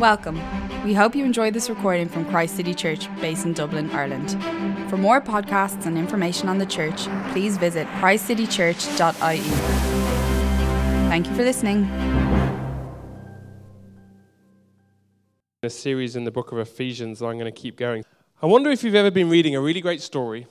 Welcome. We hope you enjoyed this recording from Christ City Church, based in Dublin, Ireland. For more podcasts and information on the church, please visit christcitychurch.ie. Thank you for listening. a series in the book of Ephesians, I'm going to keep going. I wonder if you've ever been reading a really great story,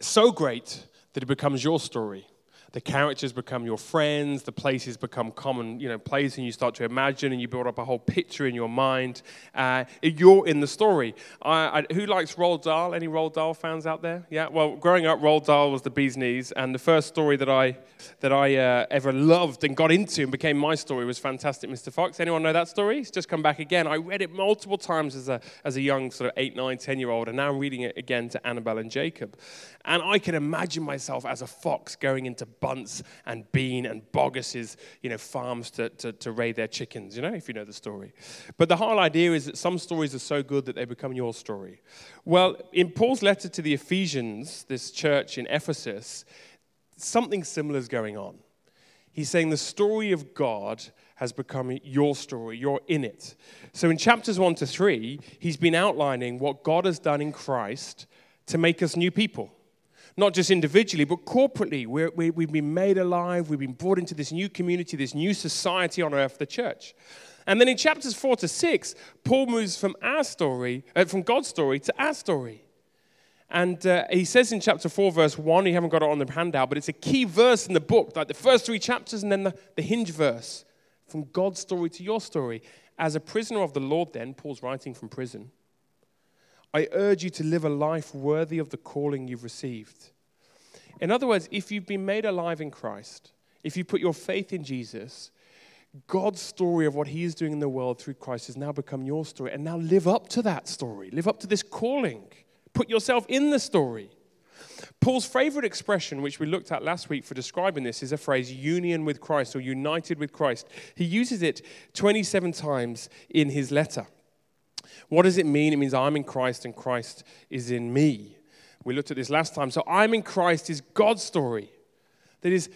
so great that it becomes your story. The characters become your friends, the places become common, you know, places, and you start to imagine, and you build up a whole picture in your mind. Uh, you're in the story. I, I, who likes Roald Dahl? Any Roald Dahl fans out there? Yeah. Well, growing up, Roald Dahl was the bee's knees, and the first story that I that I uh, ever loved and got into and became my story was Fantastic Mr. Fox. Anyone know that story? It's just come back again. I read it multiple times as a as a young sort of eight, nine, ten year old, and now I'm reading it again to Annabelle and Jacob. And I can imagine myself as a fox going into Bunce and Bean and Boggis's, you know, farms to, to, to raid their chickens, you know, if you know the story. But the whole idea is that some stories are so good that they become your story. Well, in Paul's letter to the Ephesians, this church in Ephesus, something similar is going on. He's saying the story of God has become your story. You're in it. So in chapters 1 to 3, he's been outlining what God has done in Christ to make us new people not just individually, but corporately. We're, we, have been made alive, we've been brought into this new community, this new society on earth, the church. And then in chapters four to six, Paul moves from our story, uh, from God's story to our story. And uh, he says in chapter 4, verse 1, you haven't got it on the handout, but it's a key verse in the book, like the first three chapters and then the, the hinge verse from God's story to your story. As a prisoner of the Lord, then, Paul's writing from prison. I urge you to live a life worthy of the calling you've received. In other words, if you've been made alive in Christ, if you put your faith in Jesus, God's story of what He is doing in the world through Christ has now become your story. And now live up to that story, live up to this calling. Put yourself in the story. Paul's favorite expression, which we looked at last week for describing this, is a phrase union with Christ or united with Christ. He uses it 27 times in his letter. What does it mean? It means I'm in Christ and Christ is in me. We looked at this last time. So I'm in Christ is God's story. That is,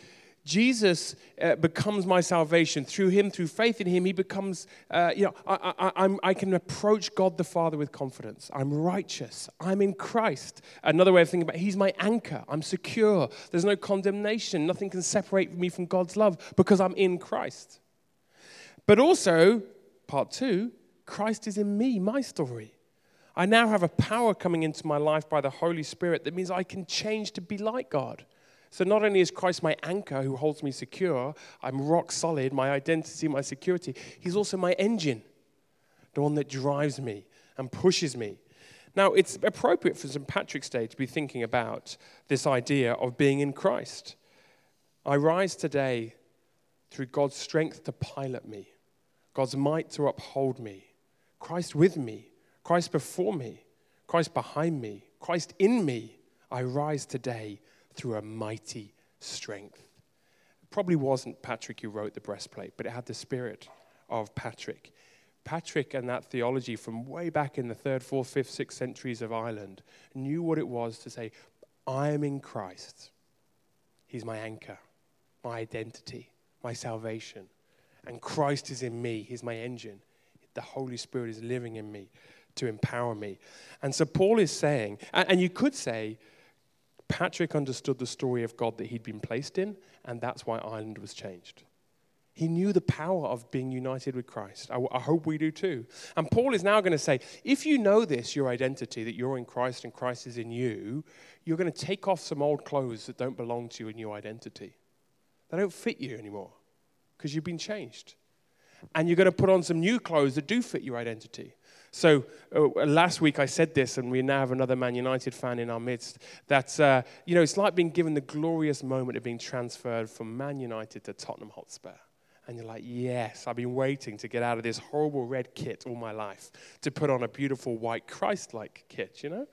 Jesus uh, becomes my salvation. Through him, through faith in him, he becomes, uh, you know, I, I, I, can approach God the Father with confidence. I'm righteous. I'm in Christ. Another way of thinking about it, he's my anchor. I'm secure. There's no condemnation. Nothing can separate me from God's love because I'm in Christ. But also, part two, Christ is in me, my story. I now have a power coming into my life by the Holy Spirit that means I can change to be like God. So not only is Christ my anchor who holds me secure, I'm rock solid, my identity, my security, he's also my engine, the one that drives me and pushes me. Now, it's appropriate for St. Patrick's Day to be thinking about this idea of being in Christ. I rise today through God's strength to pilot me, God's might to uphold me, Christ with me, Christ before me, Christ behind me, Christ in me. I rise today through a mighty strength. It probably wasn't Patrick who wrote the breastplate, but it had the spirit of Patrick. Patrick and that theology from way back in the third, fourth, fifth, sixth centuries of Ireland knew what it was to say, I am in Christ. He's my anchor, my identity, my salvation. And Christ is in me, He's my engine the Holy Spirit is living in me to empower me. And so Paul is saying, and you could say, Patrick understood the story of God that he'd been placed in, and that's why Ireland was changed. He knew the power of being united with Christ. I, I hope we do too. And Paul is now going to say if you know this, your identity, that you're in Christ and Christ is in you, you're going to take off some old clothes that don't belong to you your identity. They don't fit you anymore because you've been changed and you're going to put on some new clothes that do fit your identity. So uh, last week I said this, and we now have another Man United fan in our midst. That uh, you know, it's like being given the glorious moment of being transferred from Man United to Tottenham Hotspur. And you're like, yes, I've been waiting to get out of this horrible red kit all my life to put on a beautiful white Christ like kit, you know,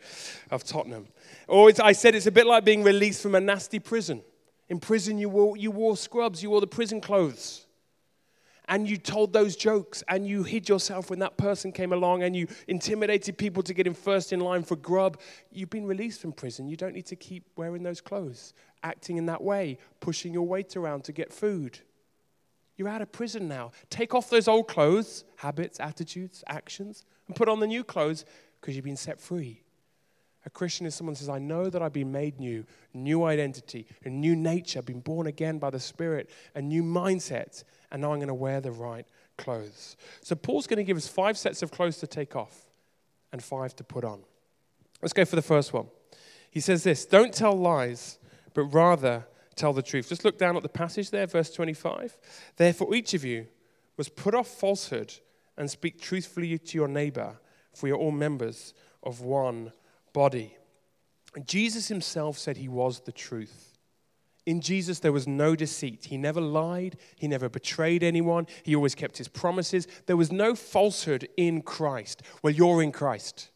of Tottenham. Or I said it's a bit like being released from a nasty prison. In prison, you wore, you wore scrubs, you wore the prison clothes and you told those jokes and you hid yourself when that person came along and you intimidated people to get in first in line for grub, you've been released from prison. You don't need to keep wearing those clothes, acting in that way, pushing your weight around to get food. You're out of prison now. Take off those old clothes, habits, attitudes, actions, and put on the new clothes because you've been set free. A Christian is someone who says, I know that I've been made new, new identity, a new nature, been born again by the Spirit, a new mindset, and now I'm going to wear the right clothes. So Paul's going to give us five sets of clothes to take off and five to put on. Let's go for the first one. He says this Don't tell lies, but rather tell the truth. Just look down at the passage there, verse 25. Therefore, each of you must put off falsehood and speak truthfully to your neighbor, for you're all members of one body. Jesus himself said he was the truth. In Jesus, there was no deceit. He never lied. He never betrayed anyone. He always kept his promises. There was no falsehood in Christ. Well, you're in Christ,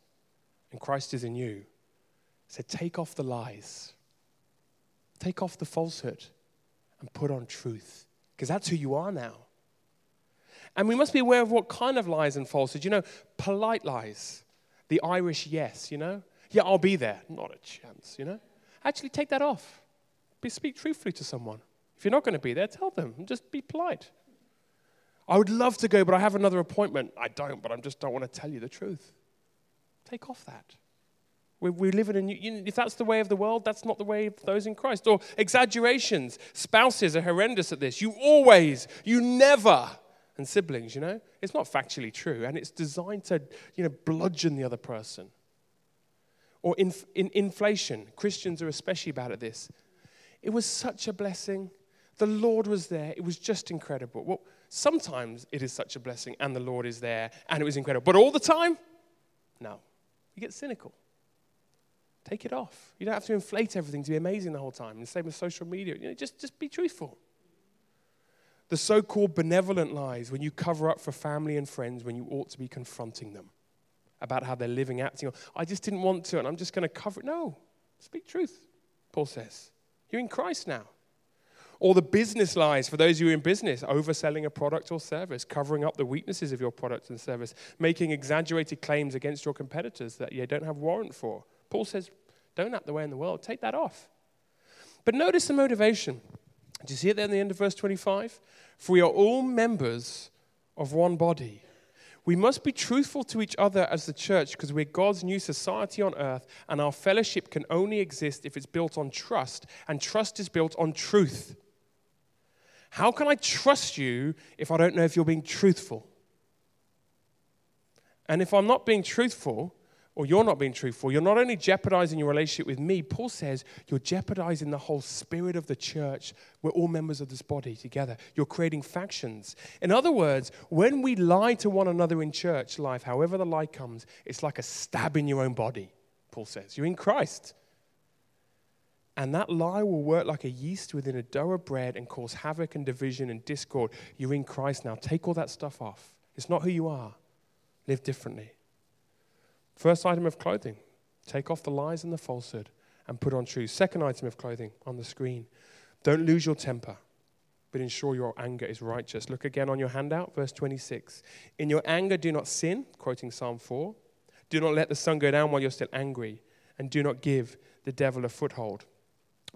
and Christ is in you. So Take off the lies, take off the falsehood, and put on truth, because that's who you are now. And we must be aware of what kind of lies and falsehood. You know, polite lies, the Irish yes, you know? Yeah, I'll be there. Not a chance, you know? Actually, take that off. Be, speak truthfully to someone. If you're not going to be there, tell them. Just be polite. I would love to go, but I have another appointment. I don't, but I just don't want to tell you the truth. Take off that. We, we live in a new, you know, if that's the way of the world, that's not the way of those in Christ. Or exaggerations. Spouses are horrendous at this. You always, you never, and siblings, you know, it's not factually true, and it's designed to, you know, bludgeon the other person. Or in, in inflation, Christians are especially bad at this. It was such a blessing. The Lord was there. It was just incredible. Well, sometimes it is such a blessing and the Lord is there and it was incredible. But all the time? No. You get cynical. Take it off. You don't have to inflate everything to be amazing the whole time. The same with social media. You know, just, just be truthful. The so called benevolent lies when you cover up for family and friends when you ought to be confronting them about how they're living, acting. I just didn't want to and I'm just going to cover it. No. Speak truth, Paul says. You're in Christ now. Or the business lies for those who are in business, overselling a product or service, covering up the weaknesses of your product and service, making exaggerated claims against your competitors that you don't have warrant for. Paul says, don't act the way in the world. Take that off. But notice the motivation. Do you see it there in the end of verse 25? For we are all members of one body we must be truthful to each other as the church because we're God's new society on earth, and our fellowship can only exist if it's built on trust, and trust is built on truth. How can I trust you if I don't know if you're being truthful? And if I'm not being truthful, or you're not being truthful, you're not only jeopardizing your relationship with me, Paul says you're jeopardizing the whole spirit of the church. We're all members of this body together. You're creating factions. In other words, when we lie to one another in church life, however the lie comes, it's like a stab in your own body, Paul says. You're in Christ. And that lie will work like a yeast within a dough of bread and cause havoc and division and discord. You're in Christ now. Take all that stuff off. It's not who you are. Live differently. First item of clothing take off the lies and the falsehood and put on truth. Second item of clothing on the screen don't lose your temper, but ensure your anger is righteous. Look again on your handout, verse 26. In your anger, do not sin, quoting Psalm 4. Do not let the sun go down while you're still angry, and do not give the devil a foothold.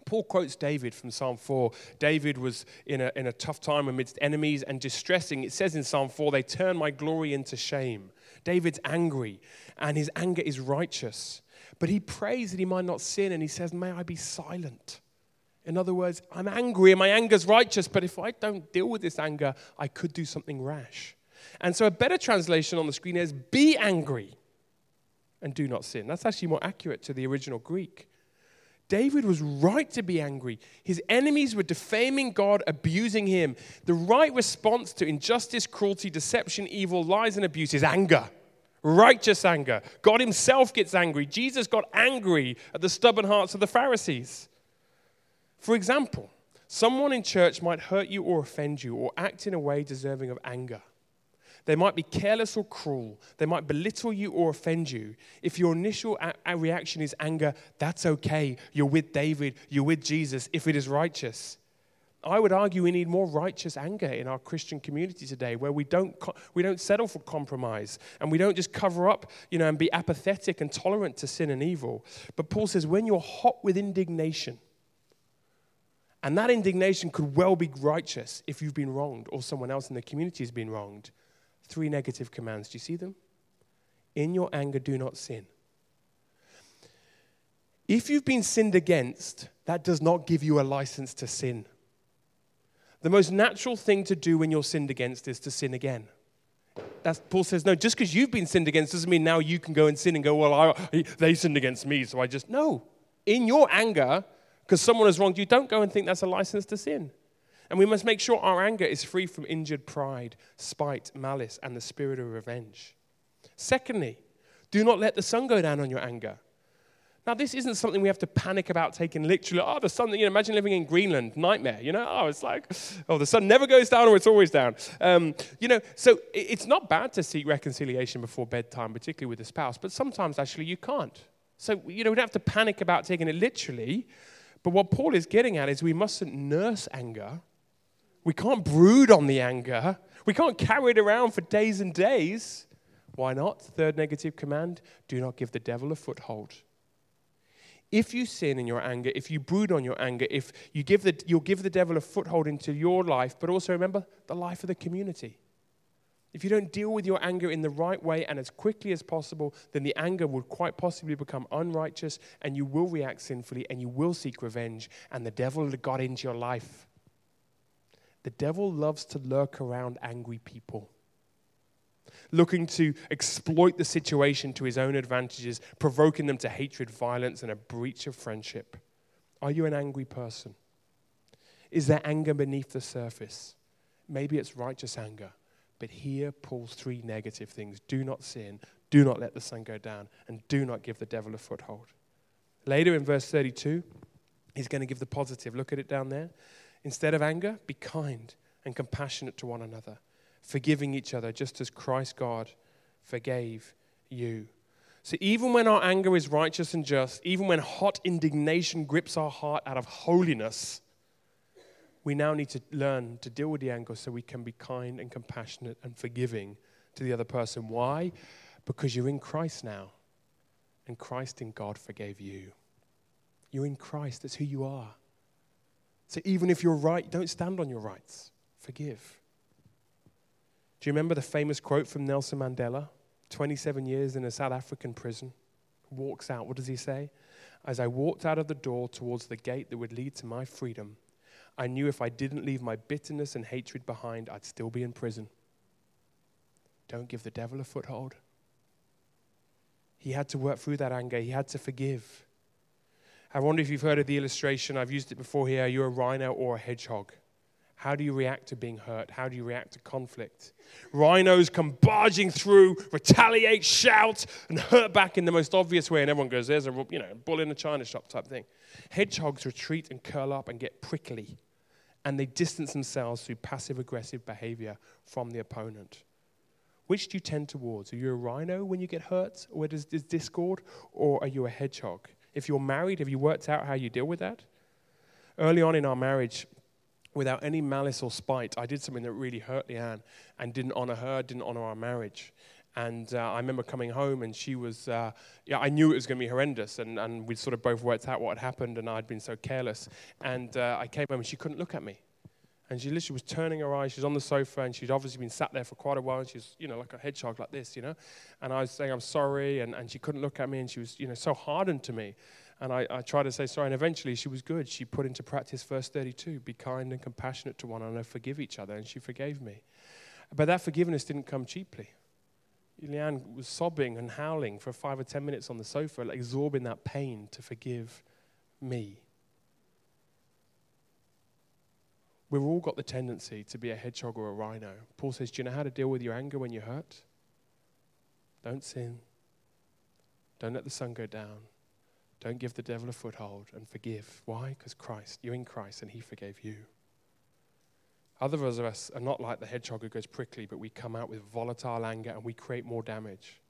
Paul quotes David from Psalm 4. David was in a, in a tough time amidst enemies and distressing. It says in Psalm 4, they turn my glory into shame. David's angry, and his anger is righteous. But he prays that he might not sin, and he says, May I be silent. In other words, I'm angry and my anger's righteous, but if I don't deal with this anger, I could do something rash. And so a better translation on the screen is be angry and do not sin. That's actually more accurate to the original Greek. David was right to be angry. His enemies were defaming God, abusing him. The right response to injustice, cruelty, deception, evil, lies, and abuse is anger. Righteous anger. God himself gets angry. Jesus got angry at the stubborn hearts of the Pharisees. For example, someone in church might hurt you or offend you or act in a way deserving of anger. They might be careless or cruel. They might belittle you or offend you. If your initial a- reaction is anger, that's okay. You're with David, you're with Jesus, if it is righteous. I would argue we need more righteous anger in our Christian community today where we don't, co- we don't settle for compromise and we don't just cover up you know, and be apathetic and tolerant to sin and evil. But Paul says when you're hot with indignation, And that indignation could well be righteous if you've been wronged or someone else in the community has been wronged. Three negative commands. Do you see them? In your anger, do not sin. If you've been sinned against, that does not give you a license to sin. The most natural thing to do when you're sinned against is to sin again. That's, Paul says, no, just because you've been sinned against doesn't mean now you can go and sin and go, well, I, they sinned against me, so I just. No. In your anger, because someone has wronged you, don't go and think that's a license to sin. And we must make sure our anger is free from injured pride, spite, malice, and the spirit of revenge. Secondly, do not let the sun go down on your anger. Now, this isn't something we have to panic about taking literally. Oh, the sun, you know, imagine living in Greenland, nightmare, you know? Oh, it's like, oh, the sun never goes down or it's always down. Um, you know, so it's not bad to seek reconciliation before bedtime, particularly with a spouse, but sometimes actually you can't. So, you know, we don't have to panic about taking it literally. But what Paul is getting at is we mustn't nurse anger. We can't brood on the anger. We can't carry it around for days and days. Why not? Third negative command do not give the devil a foothold. If you sin in your anger, if you brood on your anger, if you give the, you'll give the devil a foothold into your life, but also remember the life of the community. If you don't deal with your anger in the right way and as quickly as possible, then the anger will quite possibly become unrighteous and you will react sinfully and you will seek revenge and the devil got into your life. The devil loves to lurk around angry people looking to exploit the situation to his own advantages, provoking them to hatred, violence, and a breach of friendship. Are you an angry person? Is there anger beneath the surface? Maybe it's righteous anger. But here, Paul's three negative things do not sin, do not let the sun go down, and do not give the devil a foothold. Later in verse 32, he's going to give the positive. Look at it down there. Instead of anger, be kind and compassionate to one another forgiving each other, just as Christ God forgave you. So, even when our anger is righteous and just, even when hot indignation grips our heart out of holiness, we now need to learn to deal with the anger so we can be kind and compassionate and forgiving to the other person. Why? Because you're in Christ now, and Christ in God forgave you. You're in Christ, that's who you are. So, even if you're right, don't stand on your rights, forgive. Do you remember the famous quote from Nelson Mandela? 27 years in a South African prison. Walks out. What does he say? As I walked out of the door towards the gate that would lead to my freedom, I knew if I didn't leave my bitterness and hatred behind, I'd still be in prison. Don't give the devil a foothold. He had to work through that anger, he had to forgive. I wonder if you've heard of the illustration, I've used it before here. You're a rhino or a hedgehog. How do you react to being hurt? How do you react to conflict? Rhinos come barging through, retaliate, shout, and hurt back in the most obvious way, and everyone goes, "There's a you know bull in a china shop" type thing. Hedgehogs retreat and curl up and get prickly, and they distance themselves through passive-aggressive behavior from the opponent. Which do you tend towards? Are you a rhino when you get hurt, or there's discord, or are you a hedgehog? If you're married, have you worked out how you deal with that? Early on in our marriage, without any malice or spite, I did something that really hurt Leanne and didn't honor her, didn't honor our marriage. And uh, I remember coming home, and she was, uh, yeah, I knew it was going to be horrendous. And, and we'd sort of both worked out what had happened, and I'd been so careless. And uh, I came home, and she couldn't look at me. And she literally was turning her eyes. She was on the sofa, and she'd obviously been sat there for quite a while. And she's, you know, like a hedgehog like this, you know. And I was saying, I'm sorry. And, and she couldn't look at me, and she was, you know, so hardened to me. And I, I tried to say sorry, and eventually she was good. She put into practice verse 32 be kind and compassionate to one another, forgive each other, and she forgave me. But that forgiveness didn't come cheaply. Leanne was sobbing and howling for five or ten minutes on the sofa, like absorbing that pain to forgive me. We've all got the tendency to be a hedgehog or a rhino. Paul says, Do you know how to deal with your anger when you're hurt? Don't sin. Don't let the sun go down. Don't give the devil a foothold and forgive. Why? Because Christ, you're in Christ and he forgave you. Others of us are not like the hedgehog who goes prickly, but we come out with volatile anger and we create more damage.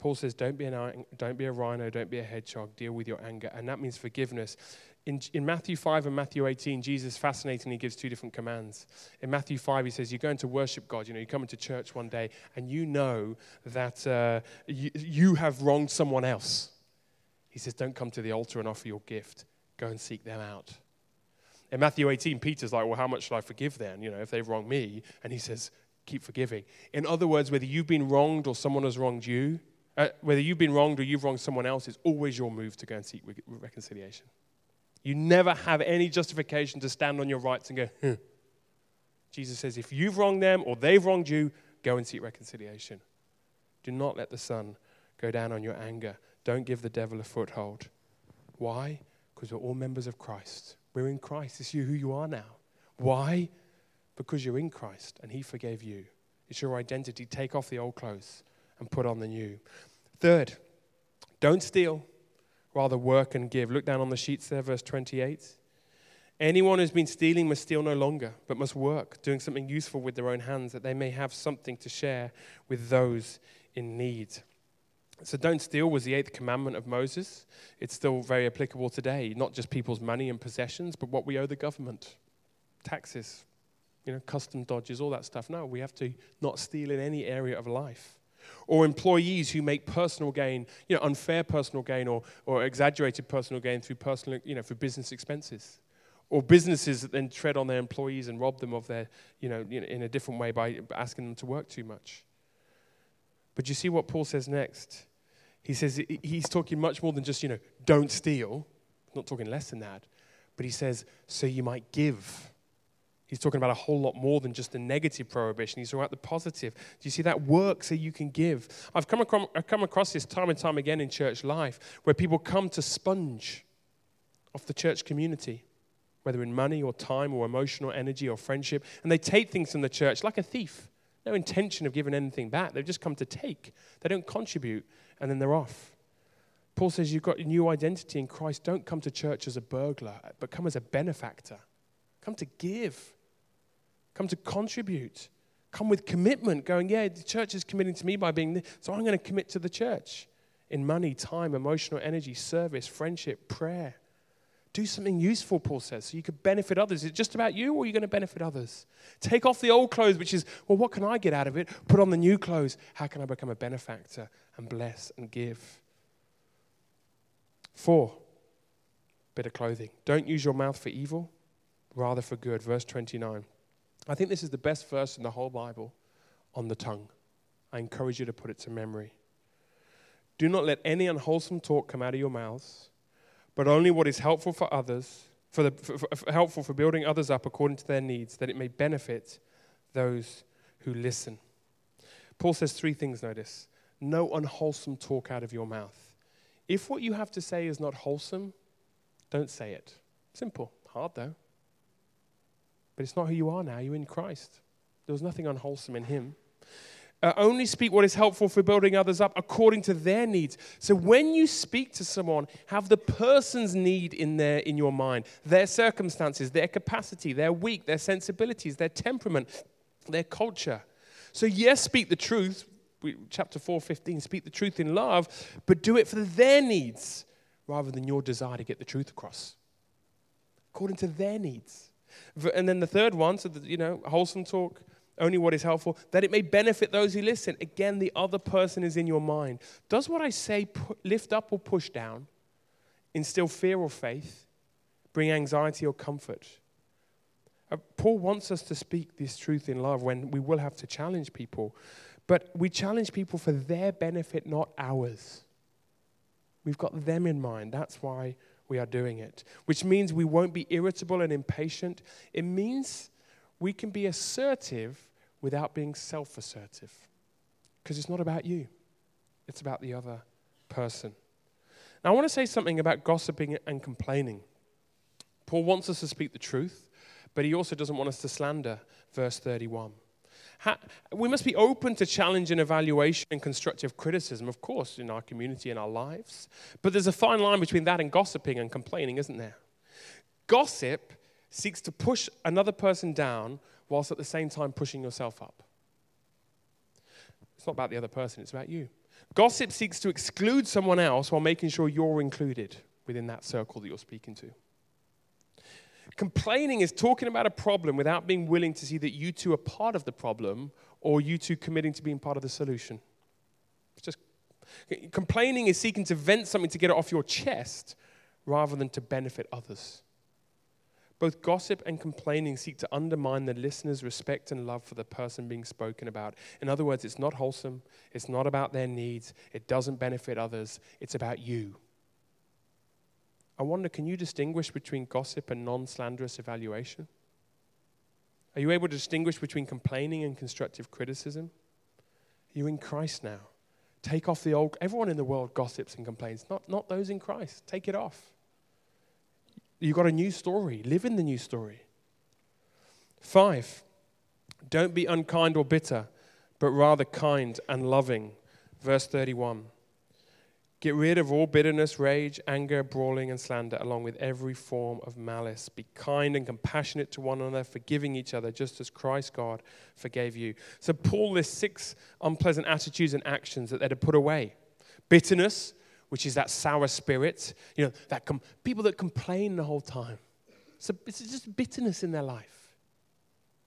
Paul says, don't be, an, don't be a rhino, don't be a hedgehog, deal with your anger. And that means forgiveness. In, in Matthew 5 and Matthew 18, Jesus fascinatingly gives two different commands. In Matthew 5, he says, You're going to worship God. You know, you come into church one day and you know that uh, you, you have wronged someone else. He says, Don't come to the altar and offer your gift. Go and seek them out. In Matthew 18, Peter's like, Well, how much should I forgive then? You know, if they've wronged me. And he says, Keep forgiving. In other words, whether you've been wronged or someone has wronged you, uh, whether you've been wronged or you've wronged someone else, it's always your move to go and seek re- reconciliation. You never have any justification to stand on your rights and go, hmm. Jesus says, if you've wronged them or they've wronged you, go and seek reconciliation. Do not let the sun go down on your anger. Don't give the devil a foothold. Why? Because we're all members of Christ. We're in Christ. It's you who you are now. Why? Because you're in Christ and He forgave you. It's your identity. Take off the old clothes and put on the new. Third, don't steal, rather work and give. Look down on the sheets there, verse 28. Anyone who's been stealing must steal no longer, but must work, doing something useful with their own hands, that they may have something to share with those in need. So, don't steal was the eighth commandment of Moses. It's still very applicable today, not just people's money and possessions, but what we owe the government taxes, you know, custom dodges, all that stuff. No, we have to not steal in any area of life. Or employees who make personal gain, you know, unfair personal gain or, or exaggerated personal gain through personal, you know, for business expenses or businesses that then tread on their employees and rob them of their, you know, in a different way by asking them to work too much. But you see what Paul says next? He says he's talking much more than just, you know, don't steal. Not talking less than that. But he says, so you might give. He's talking about a whole lot more than just the negative prohibition. He's talking about the positive. Do you see that work so you can give? I've come, across, I've come across this time and time again in church life where people come to sponge off the church community whether in money or time or emotional energy or friendship, and they take things from the church like a thief. No intention of giving anything back. They've just come to take. They don't contribute, and then they're off. Paul says you've got a new identity in Christ. Don't come to church as a burglar, but come as a benefactor. Come to give. Come to contribute. Come with commitment, going, yeah, the church is committing to me by being this, so I'm going to commit to the church in money, time, emotional energy, service, friendship, prayer. Do something useful, Paul says, so you could benefit others. Is it just about you, or are you going to benefit others? Take off the old clothes, which is, well, what can I get out of it? Put on the new clothes. How can I become a benefactor and bless and give? Four, bit of clothing. Don't use your mouth for evil, rather for good. Verse 29. I think this is the best verse in the whole Bible on the tongue. I encourage you to put it to memory. Do not let any unwholesome talk come out of your mouths but only what is helpful for others, for the, for, for, helpful for building others up according to their needs, that it may benefit those who listen. Paul says three things, notice. No unwholesome talk out of your mouth. If what you have to say is not wholesome, don't say it. Simple. Hard though. But it's not who you are now. You're in Christ. There was nothing unwholesome in him. Uh, only speak what is helpful for building others up according to their needs. So when you speak to someone, have the person's need in there in your mind, their circumstances, their capacity, their weak, their sensibilities, their temperament, their culture. So yes, speak the truth. Chapter 4, 15, speak the truth in love, but do it for their needs rather than your desire to get the truth across. According to their needs. And then the third one, so that, you know, wholesome talk, only what is helpful, that it may benefit those who listen. Again, the other person is in your mind. Does what I say lift up or push down? Instill fear or faith? Bring anxiety or comfort? Uh, Paul wants us to speak this truth in love when we will have to challenge people. But we challenge people for their benefit, not ours. We've got them in mind. That's why we are doing it. Which means we won't be irritable and impatient. It means we can be assertive without being self assertive. Because it's not about you, it's about the other person. Now, I want to say something about gossiping and complaining. Paul wants us to speak the truth, but he also doesn't want us to slander, verse 31. We must be open to challenge and evaluation and constructive criticism, of course, in our community and our lives. But there's a fine line between that and gossiping and complaining, isn't there? Gossip seeks to push another person down whilst at the same time pushing yourself up. It's not about the other person, it's about you. Gossip seeks to exclude someone else while making sure you're included within that circle that you're speaking to. Complaining is talking about a problem without being willing to see that you two are part of the problem or you two committing to being part of the solution. It's just complaining is seeking to vent something to get it off your chest rather than to benefit others. Both gossip and complaining seek to undermine the listener's respect and love for the person being spoken about. In other words, it's not wholesome, it's not about their needs, it doesn't benefit others, it's about you. I wonder can you distinguish between gossip and non slanderous evaluation? Are you able to distinguish between complaining and constructive criticism? You're you in Christ now? Take off the old. Everyone in the world gossips and complains, not, not those in Christ. Take it off. You've got a new story. Live in the new story. Five, don't be unkind or bitter, but rather kind and loving. Verse 31. Get rid of all bitterness, rage, anger, brawling, and slander, along with every form of malice. Be kind and compassionate to one another, forgiving each other, just as Christ God forgave you. So, Paul lists six unpleasant attitudes and actions that they're to put away bitterness, which is that sour spirit, you know, that com- people that complain the whole time. So it's just bitterness in their life.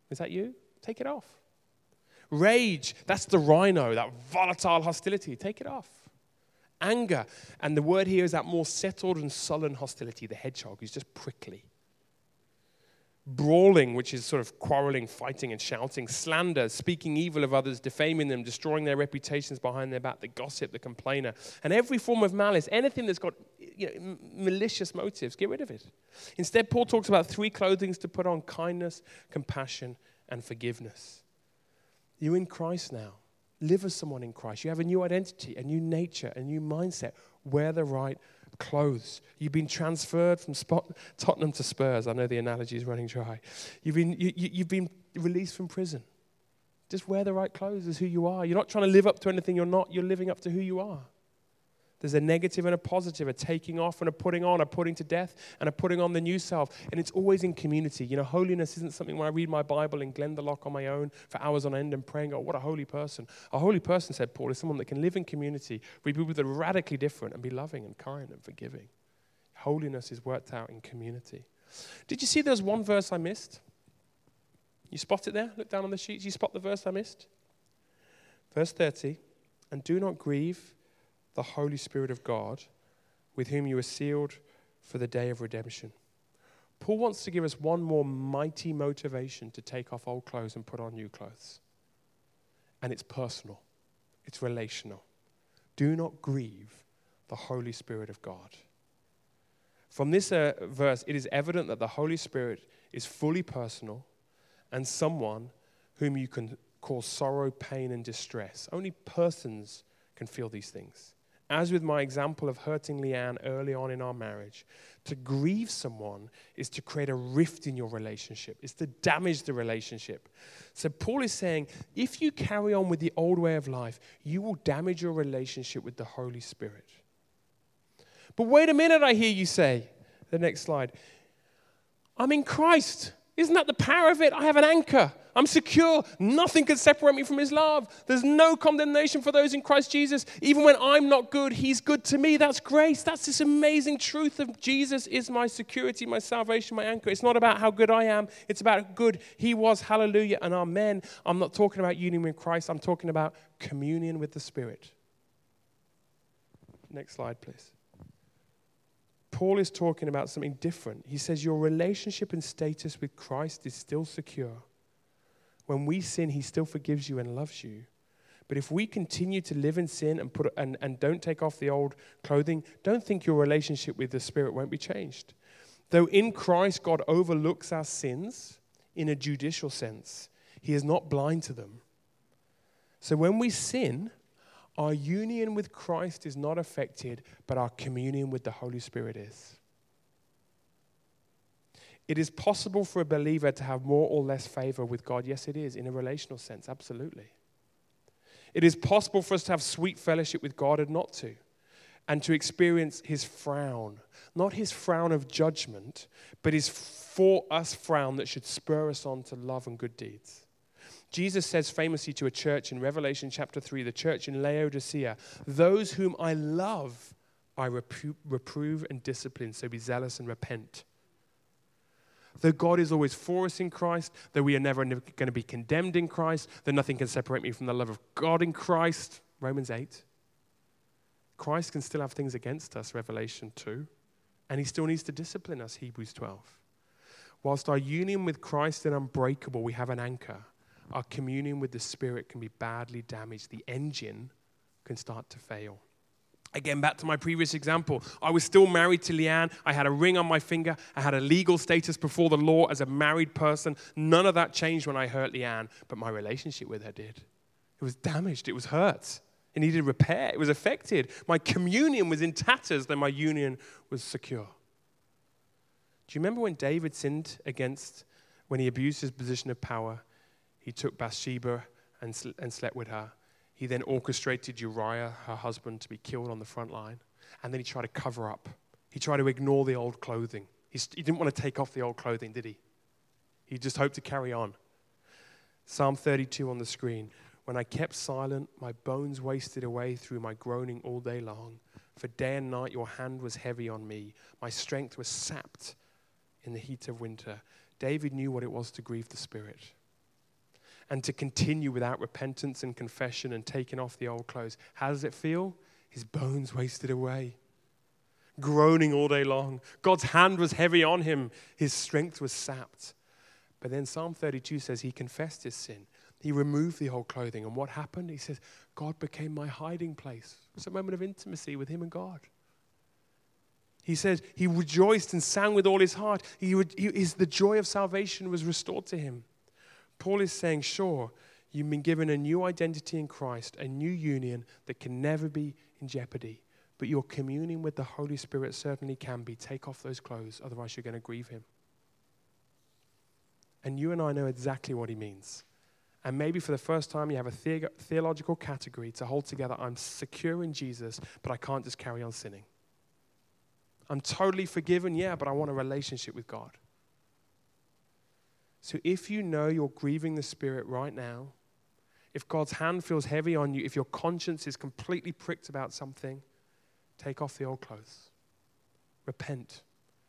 Is that you? Take it off. Rage, that's the rhino, that volatile hostility. Take it off. Anger, and the word here is that more settled and sullen hostility, the hedgehog, who's just prickly brawling, which is sort of quarreling, fighting, and shouting, slander, speaking evil of others, defaming them, destroying their reputations behind their back, the gossip, the complainer, and every form of malice, anything that's got you know, malicious motives, get rid of it. Instead, Paul talks about three clothings to put on kindness, compassion, and forgiveness. You're in Christ now. Live as someone in Christ. You have a new identity, a new nature, a new mindset. Wear the right clothes. You've been transferred from Spot, Tottenham to Spurs. I know the analogy is running dry. You've been, you, you, have been released from prison. Just wear the right clothes as who you are. You're not trying to live up to anything you're not, you're living up to who you are. There's a negative and a positive, a taking off and a putting on, a putting to death and a putting on the new self. And it's always in community. You know, holiness isn't something when I read my Bible in Glendalough on my own for hours on end and praying, oh, what a holy person. A holy person, said Paul, is someone that can live in community with people that are radically different and be loving and kind and forgiving. Holiness is worked out in community. Did you see there's one verse I missed? You spot it there? Look down on the sheets. You spot the verse I missed? Verse 30. And do not grieve the Holy Spirit of God, with whom you are sealed for the day of redemption. Paul wants to give us one more mighty motivation to take off old clothes and put on new clothes. And it's personal, it's relational. Do not grieve the Holy Spirit of God. From this uh, verse, it is evident that the Holy Spirit is fully personal and someone whom you can cause sorrow, pain, and distress. Only persons can feel these things as with my example of hurting Leanne early on in our marriage, to grieve someone is to create a rift in your relationship, is to damage the relationship. So Paul is saying if you carry on with the old way of life, you will damage your relationship with the Holy Spirit. But wait a minute, I hear you say. The next slide. I'm in Christ. Isn't that the power of it? I have an anchor. I'm secure. Nothing can separate me from his love. There's no condemnation for those in Christ Jesus. Even when I'm not good, he's good to me. That's grace. That's this amazing truth of Jesus is my security, my salvation, my anchor. It's not about how good I am, it's about good he was. Hallelujah and amen. I'm not talking about union with Christ, I'm talking about communion with the Spirit. Next slide, please. Paul is talking about something different. He says, Your relationship and status with Christ is still secure. When we sin, he still forgives you and loves you. But if we continue to live in sin and, put, and, and don't take off the old clothing, don't think your relationship with the Spirit won't be changed. Though in Christ God overlooks our sins in a judicial sense, he is not blind to them. So when we sin, our union with Christ is not affected, but our communion with the Holy Spirit is. It is possible for a believer to have more or less favor with God. Yes, it is, in a relational sense, absolutely. It is possible for us to have sweet fellowship with God and not to, and to experience His frown. Not His frown of judgment, but His for us frown that should spur us on to love and good deeds. Jesus says famously to a church in Revelation chapter 3, the church in Laodicea, Those whom I love, I repro- reprove and discipline, so be zealous and repent. Though God is always for us in Christ, that we are never going to be condemned in Christ, that nothing can separate me from the love of God in Christ, Romans 8. Christ can still have things against us, Revelation 2, and he still needs to discipline us, Hebrews 12. Whilst our union with Christ is unbreakable, we have an anchor. Our communion with the Spirit can be badly damaged. The engine can start to fail. Again, back to my previous example. I was still married to Leanne. I had a ring on my finger. I had a legal status before the law as a married person. None of that changed when I hurt Leanne, but my relationship with her did. It was damaged, it was hurt. It needed repair, it was affected. My communion was in tatters, then my union was secure. Do you remember when David sinned against, when he abused his position of power? He took Bathsheba and, and slept with her. He then orchestrated Uriah, her husband, to be killed on the front line. And then he tried to cover up. He tried to ignore the old clothing. He, he didn't want to take off the old clothing, did he? He just hoped to carry on. Psalm 32 on the screen. When I kept silent, my bones wasted away through my groaning all day long. For day and night your hand was heavy on me. My strength was sapped in the heat of winter. David knew what it was to grieve the Spirit and to continue without repentance and confession and taking off the old clothes. How does it feel? His bones wasted away, groaning all day long. God's hand was heavy on him, his strength was sapped. But then Psalm 32 says he confessed his sin. He removed the old clothing. And what happened? He says, God became my hiding place. It's a moment of intimacy with him and God. He said he rejoiced and sang with all his heart. He, he, his, the joy of salvation was restored to him. Paul is saying, sure, you've been given a new identity in Christ, a new union that can never be in jeopardy. But your communion with the Holy Spirit certainly can be. Take off those clothes, otherwise, you're going to grieve Him. And you and I know exactly what He means. And maybe for the first time, you have a the- theological category to hold together I'm secure in Jesus, but I can't just carry on sinning. I'm totally forgiven, yeah, but I want a relationship with God. So if you know you're grieving the Spirit right now, if God's hand feels heavy on you, if your conscience is completely pricked about something, take off the old clothes. Repent.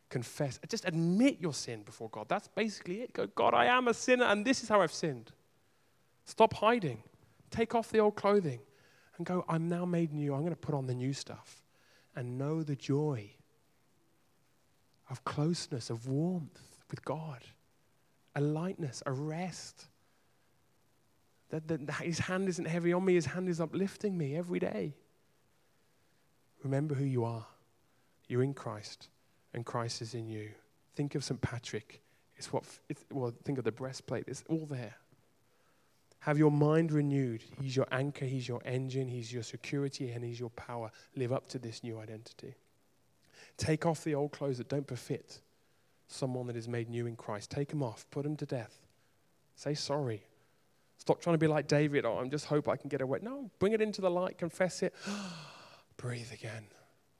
Confess. Just admit your sin before God. That's basically it. Go, God, I am a sinner, and this is how I've sinned. Stop hiding. Take off the old clothing and go, I'm now made new. I'm going to put on the new stuff and know the joy of closeness, of warmth with God a lightness, a rest. That, that, that his hand isn't heavy on me, his hand is uplifting me every day. Remember who you are. You're in Christ, and Christ is in you. Think of St. Patrick. It's what, it's, well, think of the breastplate. It's all there. Have your mind renewed. He's your anchor, He's your engine, He's your security, and He's your power. Live up to this new identity. Take off the old clothes that don't befit someone that is made new in Christ. Take him off, put him to death. Say sorry. Stop trying to be like David. Oh, I'm just hope I can get away. No, bring it into the light, confess it. Breathe again.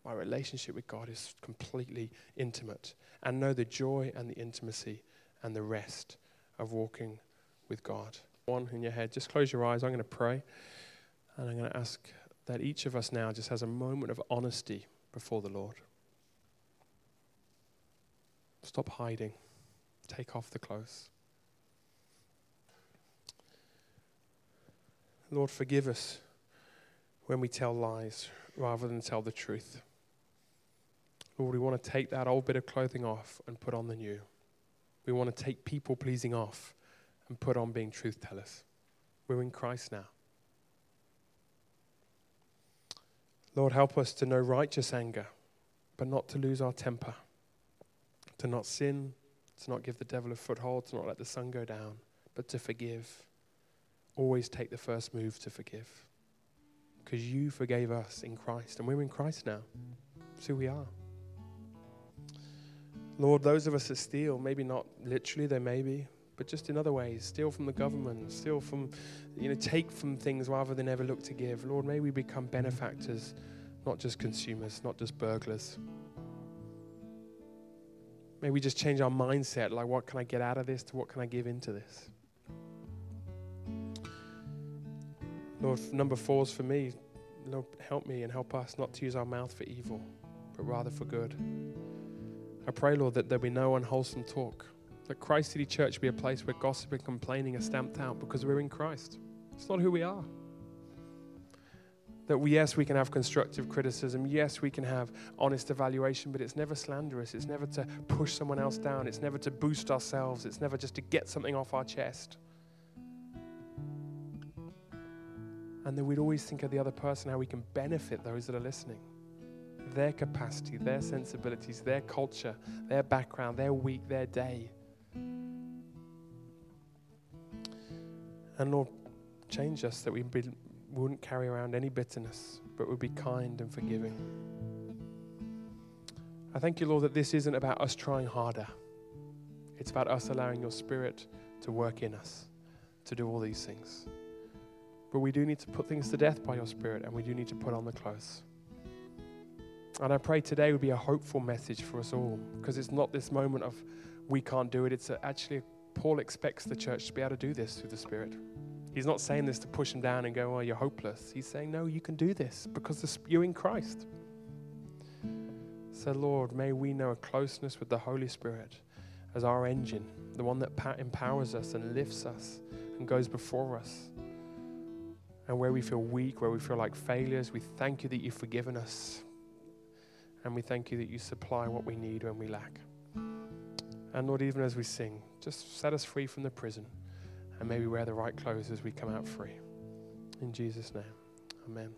My relationship with God is completely intimate. And know the joy and the intimacy and the rest of walking with God. One in your head, just close your eyes. I'm going to pray. And I'm going to ask that each of us now just has a moment of honesty before the Lord. Stop hiding. Take off the clothes. Lord, forgive us when we tell lies rather than tell the truth. Lord, we want to take that old bit of clothing off and put on the new. We want to take people pleasing off and put on being truth tellers. We're in Christ now. Lord, help us to know righteous anger, but not to lose our temper to not sin, to not give the devil a foothold, to not let the sun go down, but to forgive. Always take the first move to forgive. Because you forgave us in Christ, and we're in Christ now. That's who we are. Lord, those of us that steal, maybe not literally, they may be, but just in other ways, steal from the government, steal from, you know, take from things rather than ever look to give. Lord, may we become benefactors, not just consumers, not just burglars. May we just change our mindset like, what can I get out of this to what can I give into this? Lord, number four is for me. Lord, help me and help us not to use our mouth for evil, but rather for good. I pray, Lord, that there be no unwholesome talk. That Christ City Church be a place where gossip and complaining are stamped out because we're in Christ. It's not who we are. That we, yes, we can have constructive criticism. Yes, we can have honest evaluation, but it's never slanderous. It's never to push someone else down. It's never to boost ourselves. It's never just to get something off our chest. And that we'd always think of the other person, how we can benefit those that are listening. Their capacity, their sensibilities, their culture, their background, their week, their day. And Lord, change us that we be, wouldn't carry around any bitterness, but would be kind and forgiving. I thank you, Lord, that this isn't about us trying harder. It's about us allowing your Spirit to work in us to do all these things. But we do need to put things to death by your Spirit, and we do need to put on the clothes. And I pray today would be a hopeful message for us all, because it's not this moment of we can't do it. It's actually, Paul expects the church to be able to do this through the Spirit. He's not saying this to push him down and go, oh, you're hopeless. He's saying, no, you can do this because you're in Christ. So, Lord, may we know a closeness with the Holy Spirit as our engine, the one that empowers us and lifts us and goes before us. And where we feel weak, where we feel like failures, we thank you that you've forgiven us. And we thank you that you supply what we need when we lack. And Lord, even as we sing, just set us free from the prison and maybe wear the right clothes as we come out free. In Jesus' name, amen.